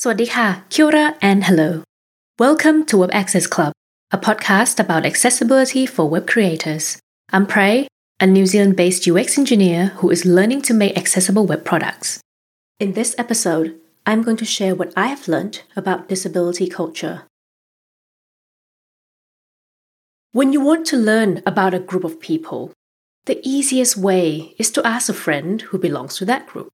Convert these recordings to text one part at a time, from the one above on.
Swadika, Kia and hello. Welcome to Web Access Club, a podcast about accessibility for web creators. I'm Prey, a New Zealand based UX engineer who is learning to make accessible web products. In this episode, I'm going to share what I have learned about disability culture. When you want to learn about a group of people, the easiest way is to ask a friend who belongs to that group.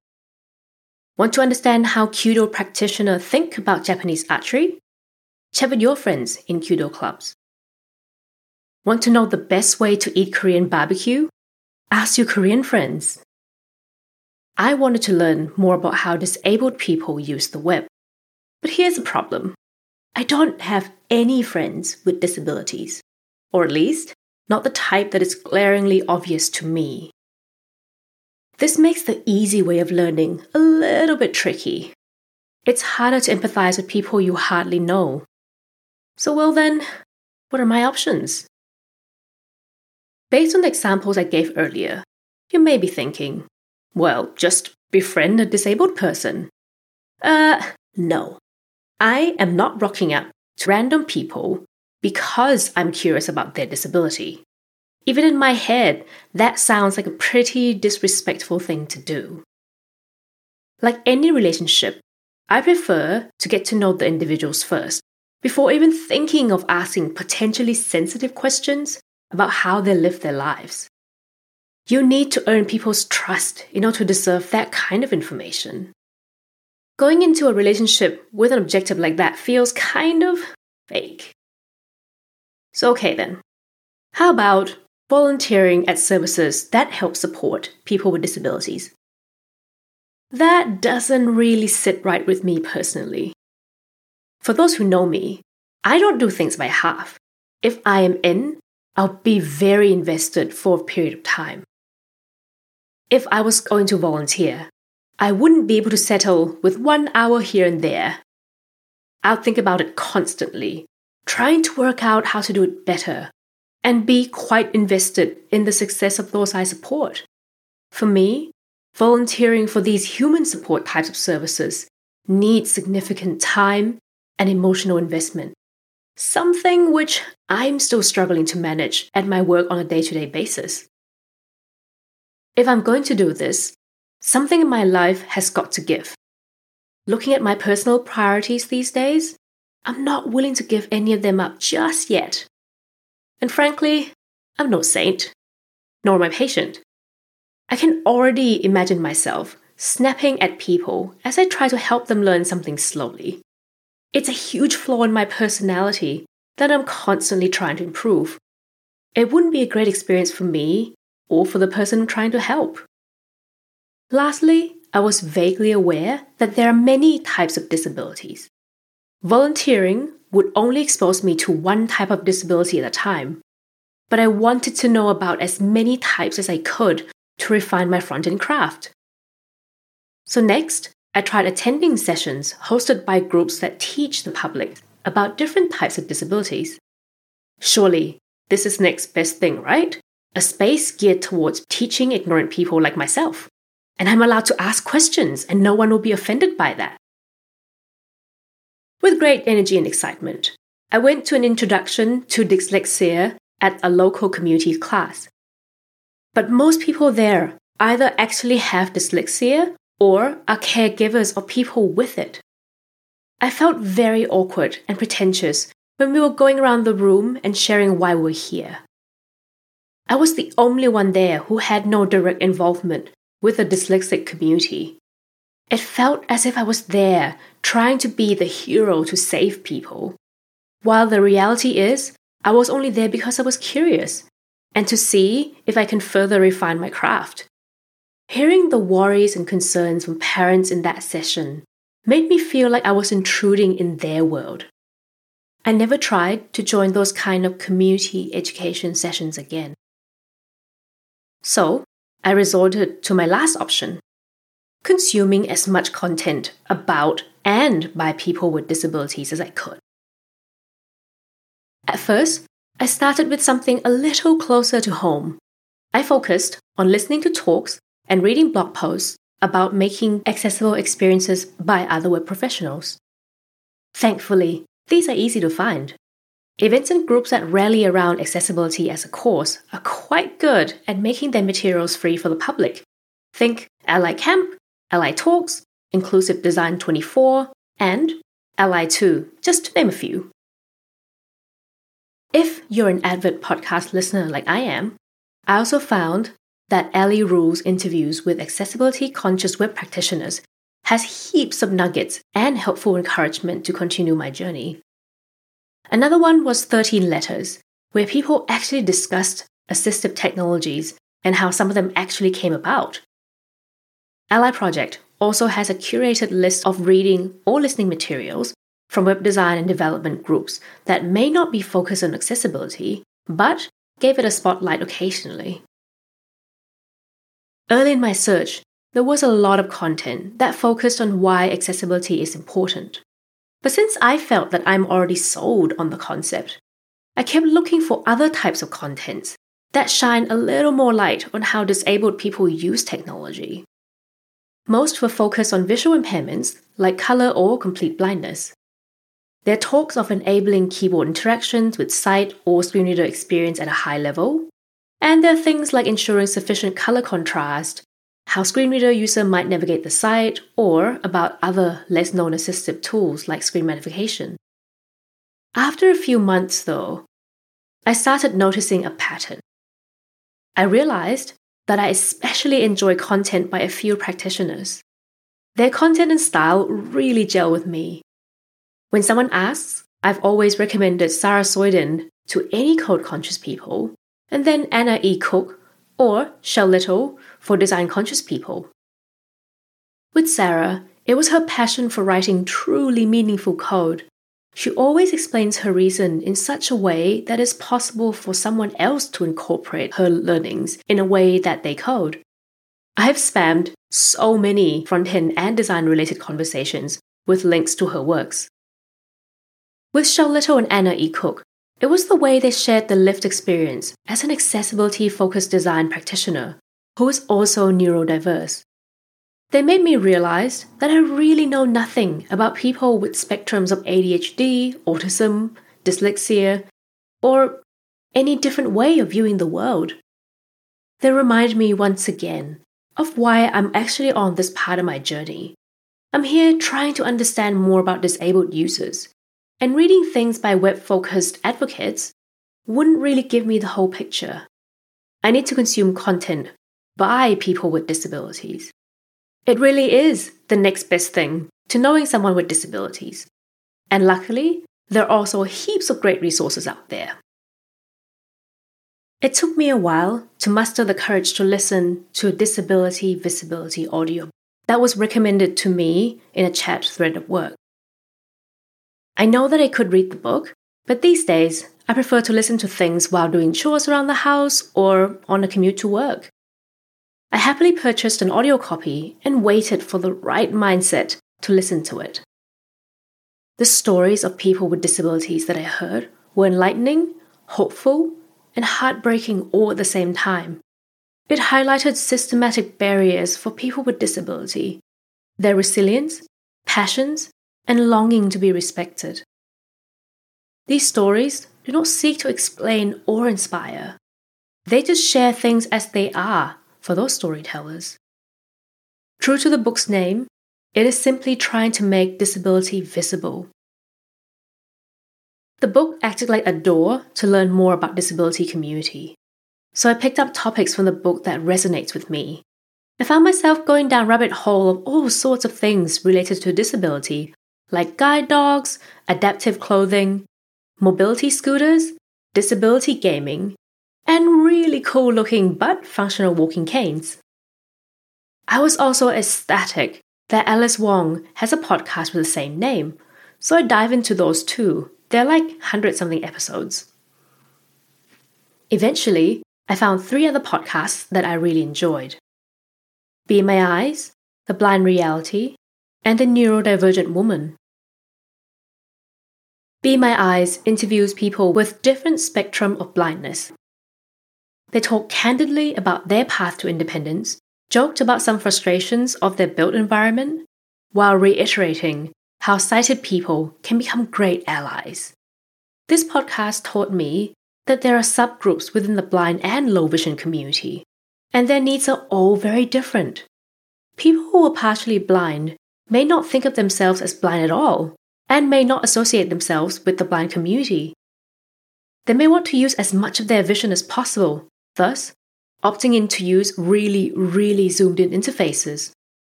Want to understand how Kyudo practitioners think about Japanese archery? Chat with your friends in Kyudo clubs. Want to know the best way to eat Korean barbecue? Ask your Korean friends. I wanted to learn more about how disabled people use the web. But here's the problem I don't have any friends with disabilities, or at least, not the type that is glaringly obvious to me. This makes the easy way of learning a little bit tricky. It's harder to empathize with people you hardly know. So, well, then, what are my options? Based on the examples I gave earlier, you may be thinking, well, just befriend a disabled person. Uh, no. I am not rocking up to random people because I'm curious about their disability. Even in my head, that sounds like a pretty disrespectful thing to do. Like any relationship, I prefer to get to know the individuals first before even thinking of asking potentially sensitive questions about how they live their lives. You need to earn people's trust in order to deserve that kind of information. Going into a relationship with an objective like that feels kind of fake. So, okay then. How about volunteering at services that help support people with disabilities. That doesn't really sit right with me personally. For those who know me, I don't do things by half. If I am in, I'll be very invested for a period of time. If I was going to volunteer, I wouldn't be able to settle with one hour here and there. I'll think about it constantly, trying to work out how to do it better and be quite invested in the success of those I support. For me, volunteering for these human support types of services needs significant time and emotional investment, something which I'm still struggling to manage at my work on a day to day basis. If I'm going to do this, something in my life has got to give. Looking at my personal priorities these days, I'm not willing to give any of them up just yet. And frankly, I'm no saint, nor am I patient. I can already imagine myself snapping at people as I try to help them learn something slowly. It's a huge flaw in my personality that I'm constantly trying to improve. It wouldn't be a great experience for me or for the person I'm trying to help. Lastly, I was vaguely aware that there are many types of disabilities. Volunteering would only expose me to one type of disability at a time. But I wanted to know about as many types as I could to refine my front end craft. So, next, I tried attending sessions hosted by groups that teach the public about different types of disabilities. Surely, this is next best thing, right? A space geared towards teaching ignorant people like myself. And I'm allowed to ask questions, and no one will be offended by that. With great energy and excitement, I went to an introduction to dyslexia at a local community class. But most people there either actually have dyslexia or are caregivers of people with it. I felt very awkward and pretentious when we were going around the room and sharing why we're here. I was the only one there who had no direct involvement with the dyslexic community. It felt as if I was there trying to be the hero to save people. While the reality is, I was only there because I was curious and to see if I can further refine my craft. Hearing the worries and concerns from parents in that session made me feel like I was intruding in their world. I never tried to join those kind of community education sessions again. So, I resorted to my last option consuming as much content about and by people with disabilities as I could. At first, I started with something a little closer to home. I focused on listening to talks and reading blog posts about making accessible experiences by other web professionals. Thankfully, these are easy to find. Events and groups that rally around accessibility as a cause are quite good at making their materials free for the public. Think A11yCamp, A11yTalks, Inclusive Design 24, and Ally 2, just to name a few. If you're an avid podcast listener like I am, I also found that A11y Rules interviews with accessibility conscious web practitioners has heaps of nuggets and helpful encouragement to continue my journey. Another one was 13 Letters, where people actually discussed assistive technologies and how some of them actually came about. A11y Project also has a curated list of reading or listening materials from web design and development groups that may not be focused on accessibility, but gave it a spotlight occasionally. Early in my search, there was a lot of content that focused on why accessibility is important. But since I felt that I'm already sold on the concept, I kept looking for other types of contents that shine a little more light on how disabled people use technology. Most were focused on visual impairments like color or complete blindness. There are talks of enabling keyboard interactions with sight or screen reader experience at a high level. And there are things like ensuring sufficient color contrast, how screen reader user might navigate the site, or about other less known assistive tools like screen magnification. After a few months, though, I started noticing a pattern. I realized that I especially enjoy content by a few practitioners. Their content and style really gel with me, when someone asks, I've always recommended Sara Soueidan to any code conscious people, and then Anna E. Cook or Shell Little for design conscious people. With Sarah, it was her passion for writing truly meaningful code. She always explains her reason in such a way that it's possible for someone else to incorporate her learnings in a way that they code. I have spammed so many front end and design related conversations with links to her works. With Little and Anna E. Cook, it was the way they shared the lived experience as an accessibility focused design practitioner who is also neurodiverse. They made me realize that I really know nothing about people with spectrums of ADHD, autism, dyslexia, or any different way of viewing the world. They remind me once again of why I'm actually on this part of my journey. I'm here trying to understand more about disabled users and reading things by web focused advocates wouldn't really give me the whole picture. I need to consume content by people with disabilities. It really is the next best thing to knowing someone with disabilities. And luckily, there are also heaps of great resources out there. It took me a while to muster the courage to listen to a disability visibility audio that was recommended to me in a chat thread at work. I know that I could read the book, but these days I prefer to listen to things while doing chores around the house or on a commute to work. I happily purchased an audio copy and waited for the right mindset to listen to it. The stories of people with disabilities that I heard were enlightening, hopeful, and heartbreaking all at the same time. It highlighted systematic barriers for people with disability, their resilience, passions, and longing to be respected. These stories do not seek to explain or inspire, they just share things as they are for those storytellers. True to the book's name, it is simply trying to make disability visible. The book acted like a door to learn more about disability community. So I picked up topics from the book that resonates with me. I found myself going down rabbit hole of all sorts of things related to disability like guide dogs, adaptive clothing, mobility scooters, disability gaming, and really cool looking but functional walking canes. I was also ecstatic that Alice Wong has a podcast with the same name, so I dive into those too. They're like 100 something episodes. Eventually, I found three other podcasts that I really enjoyed Be My Eyes, The Blind Reality, and The Neurodivergent Woman. Be My Eyes interviews people with different spectrum of blindness. They talked candidly about their path to independence, joked about some frustrations of their built environment, while reiterating how sighted people can become great allies. This podcast taught me that there are subgroups within the blind and low vision community, and their needs are all very different. People who are partially blind may not think of themselves as blind at all, and may not associate themselves with the blind community. They may want to use as much of their vision as possible, thus, opting in to use really, really zoomed in interfaces,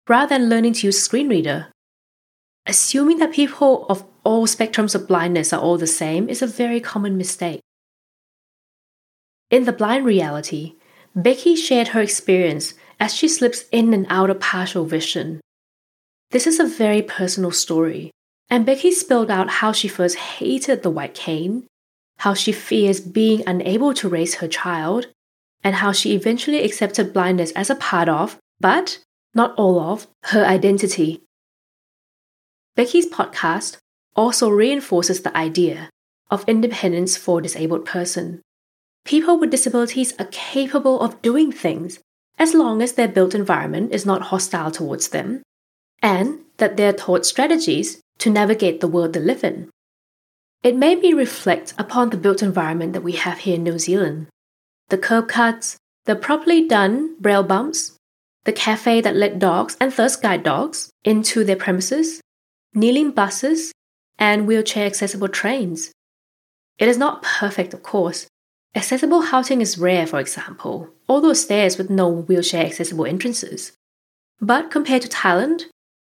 rather than learning to use screen reader. Assuming that people of all spectrums of blindness are all the same is a very common mistake. In the blind reality, Becky shared her experience as she slips in and out of partial vision. This is a very personal story, and Becky spilled out how she first hated the white cane, how she fears being unable to raise her child, and how she eventually accepted blindness as a part of, but not all of, her identity. Becky's podcast also reinforces the idea of independence for a disabled person. People with disabilities are capable of doing things as long as their built environment is not hostile towards them, and that they're taught strategies to navigate the world they live in. It made me reflect upon the built environment that we have here in New Zealand. The curb cuts, the properly done braille bumps, the cafe that let dogs and thirst guide dogs into their premises, kneeling buses, and wheelchair accessible trains. It is not perfect, of course. Accessible housing is rare, for example, although stairs with no wheelchair accessible entrances. But compared to Thailand,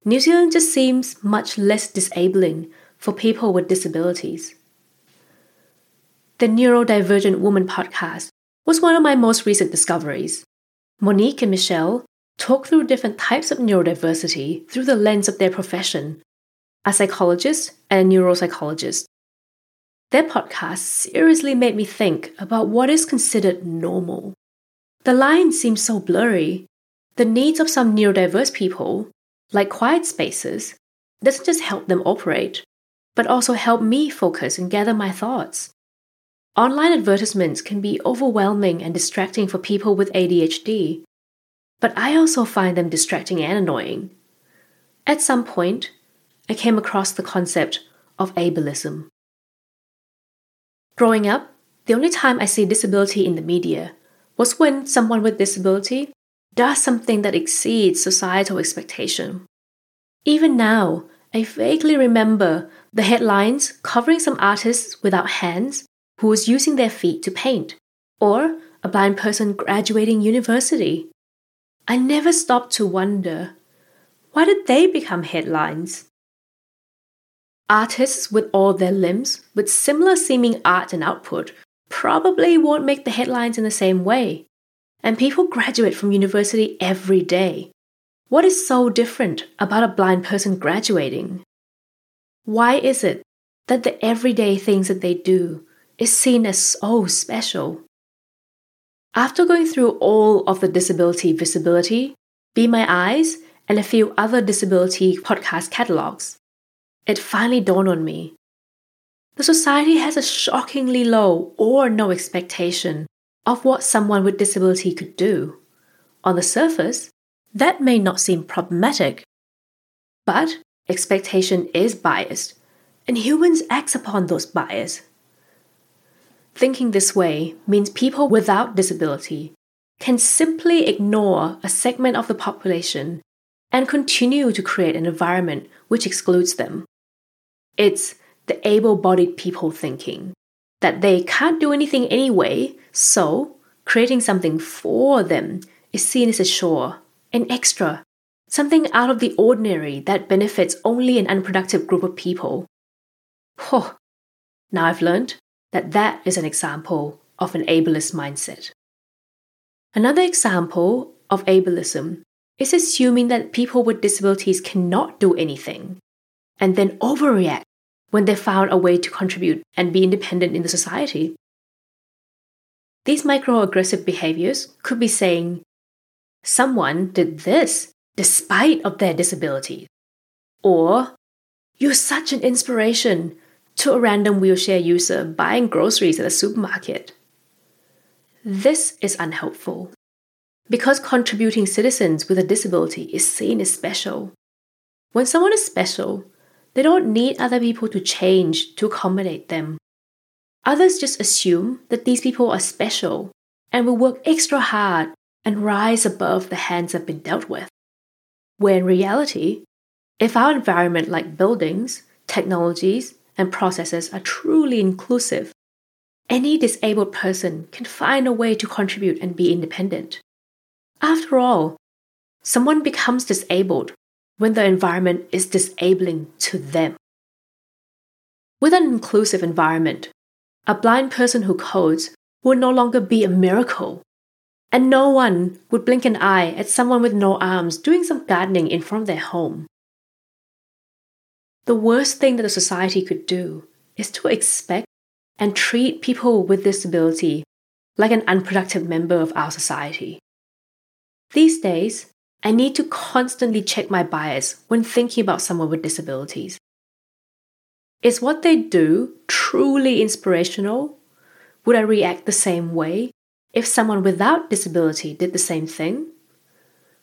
New Zealand just seems much less disabling for people with disabilities. The Neurodivergent Woman podcast was one of my most recent discoveries. Monique and Michelle talk through different types of neurodiversity through the lens of their profession a psychologist and a neuropsychologist. Their podcast seriously made me think about what is considered normal. The lines seem so blurry. The needs of some neurodiverse people, like quiet spaces, doesn't just help them operate, but also help me focus and gather my thoughts. Online advertisements can be overwhelming and distracting for people with ADHD, but I also find them distracting and annoying. At some point, I came across the concept of ableism. Growing up, the only time I see disability in the media was when someone with disability does something that exceeds societal expectation. Even now, I vaguely remember the headlines covering some artists without hands who was using their feet to paint, or a blind person graduating university. I never stopped to wonder why did they become headlines? Artists with all their limbs, with similar seeming art and output, probably won't make the headlines in the same way. And people graduate from university every day. What is so different about a blind person graduating? Why is it that the everyday things that they do is seen as so special? After going through all of the disability visibility, Be My Eyes, and a few other disability podcast catalogs, it finally dawned on me. The society has a shockingly low or no expectation of what someone with disability could do. On the surface, that may not seem problematic. But expectation is biased, and humans act upon those biases. Thinking this way means people without disability can simply ignore a segment of the population and continue to create an environment which excludes them. It's the able bodied people thinking that they can't do anything anyway, so creating something for them is seen as a chore, an extra, something out of the ordinary that benefits only an unproductive group of people. Oh, now I've learned that that is an example of an ableist mindset. Another example of ableism is assuming that people with disabilities cannot do anything and then overreact when they found a way to contribute and be independent in the society. These microaggressive behaviors could be saying, someone did this despite of their disability, or you're such an inspiration to a random wheelchair user buying groceries at a supermarket. This is unhelpful because contributing citizens with a disability is seen as special. When someone is special, they don't need other people to change to accommodate them. Others just assume that these people are special and will work extra hard and rise above the hands they've been dealt with. Where in reality, if our environment like buildings, technologies, and processes are truly inclusive, any disabled person can find a way to contribute and be independent. After all, someone becomes disabled when the environment is disabling to them. With an inclusive environment, a blind person who codes would no longer be a miracle. And no one would blink an eye at someone with no arms doing some gardening in front of their home. The worst thing that a society could do is to expect and treat people with disability like an unproductive member of our society. These days, I need to constantly check my bias when thinking about someone with disabilities. Is what they do truly inspirational? Would I react the same way if someone without disability did the same thing?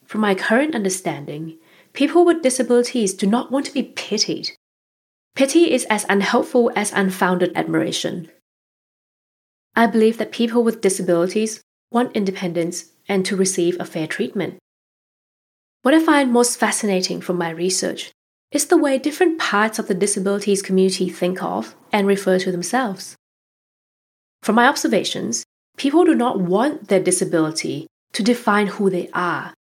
From my current understanding, people with disabilities do not want to be pitied. Pity is as unhelpful as unfounded admiration. I believe that people with disabilities want independence and to receive a fair treatment. What I find most fascinating from my research is the way different parts of the disabilities community think of and refer to themselves. From my observations, people do not want their disability to define who they are.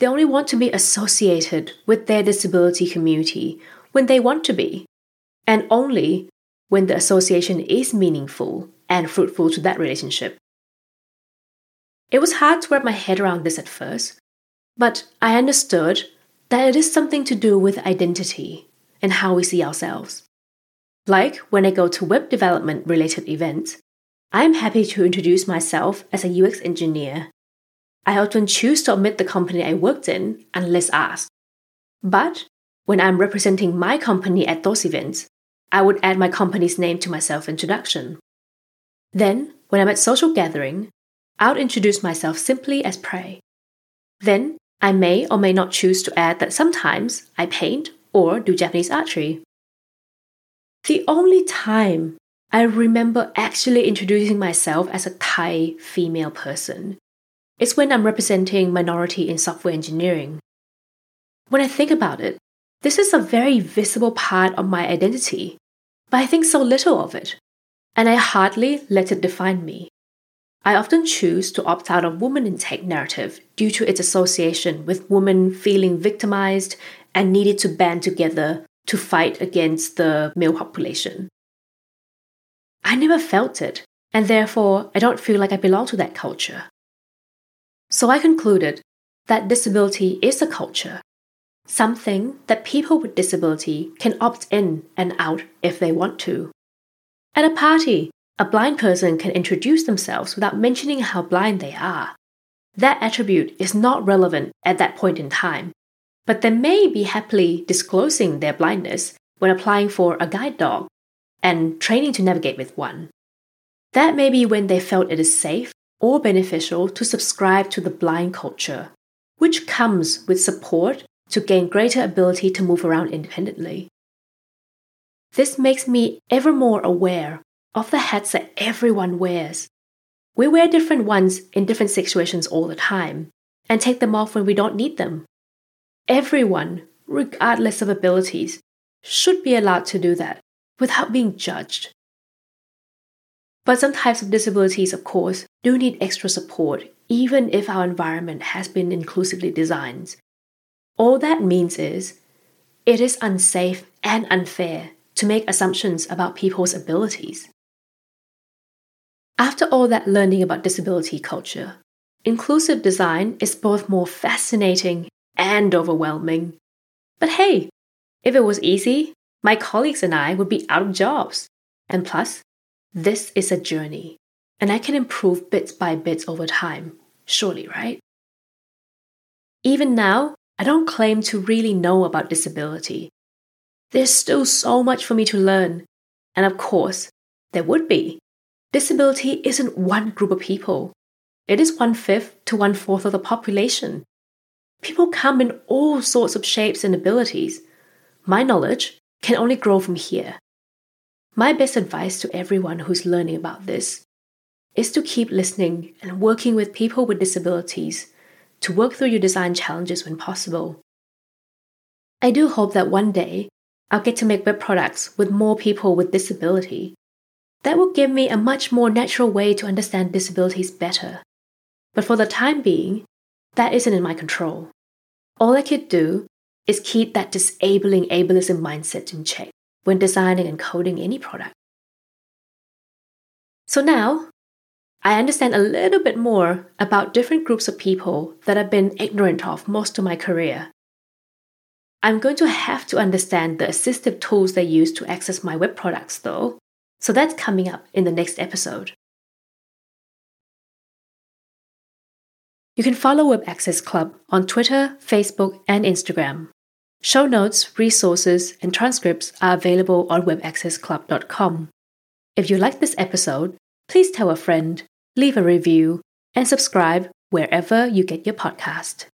They only want to be associated with their disability community when they want to be, and only when the association is meaningful and fruitful to that relationship. It was hard to wrap my head around this at first, but I understood that it is something to do with identity and how we see ourselves. Like when I go to web development related events, I am happy to introduce myself as a UX engineer. I often choose to omit the company I worked in unless asked. But when I'm representing my company at those events, I would add my company's name to my self introduction. Then, when I'm at social gathering, I would introduce myself simply as Prey. Then I may or may not choose to add that sometimes I paint or do Japanese archery. The only time I remember actually introducing myself as a Thai female person is when I'm representing minority in software engineering. When I think about it, this is a very visible part of my identity, but I think so little of it, and I hardly let it define me. I often choose to opt out of woman in tech narrative due to its association with women feeling victimized and needed to band together to fight against the male population. I never felt it, and therefore I don't feel like I belong to that culture. So I concluded that disability is a culture, something that people with disability can opt in and out if they want to. At a party, a blind person can introduce themselves without mentioning how blind they are. That attribute is not relevant at that point in time, but they may be happily disclosing their blindness when applying for a guide dog and training to navigate with one. That may be when they felt it is safe or beneficial to subscribe to the blind culture, which comes with support to gain greater ability to move around independently. This makes me ever more aware of the hats that everyone wears. We wear different ones in different situations all the time and take them off when we don't need them. Everyone, regardless of abilities, should be allowed to do that without being judged. But some types of disabilities, of course, do need extra support, even if our environment has been inclusively designed. All that means is it is unsafe and unfair to make assumptions about people's abilities. After all that learning about disability culture, inclusive design is both more fascinating and overwhelming. But hey, if it was easy, my colleagues and I would be out of jobs. And plus, this is a journey, and I can improve bits by bits over time, surely, right? Even now, I don't claim to really know about disability. There's still so much for me to learn, and of course, there would be Disability isn't one group of people. It is one fifth to one fourth of the population. People come in all sorts of shapes and abilities. My knowledge can only grow from here. My best advice to everyone who's learning about this is to keep listening and working with people with disabilities to work through your design challenges when possible. I do hope that one day I'll get to make web products with more people with disability. That will give me a much more natural way to understand disabilities better. But for the time being, that isn't in my control. All I could do is keep that disabling ableism mindset in check when designing and coding any product. So now, I understand a little bit more about different groups of people that I've been ignorant of most of my career. I'm going to have to understand the assistive tools they use to access my web products, though, so that's coming up in the next episode. You can follow Web Access Club on Twitter, Facebook, and Instagram. Show notes, resources, and transcripts are available on webaccessclub.com. If you like this episode, please tell a friend, leave a review, and subscribe wherever you get your podcast.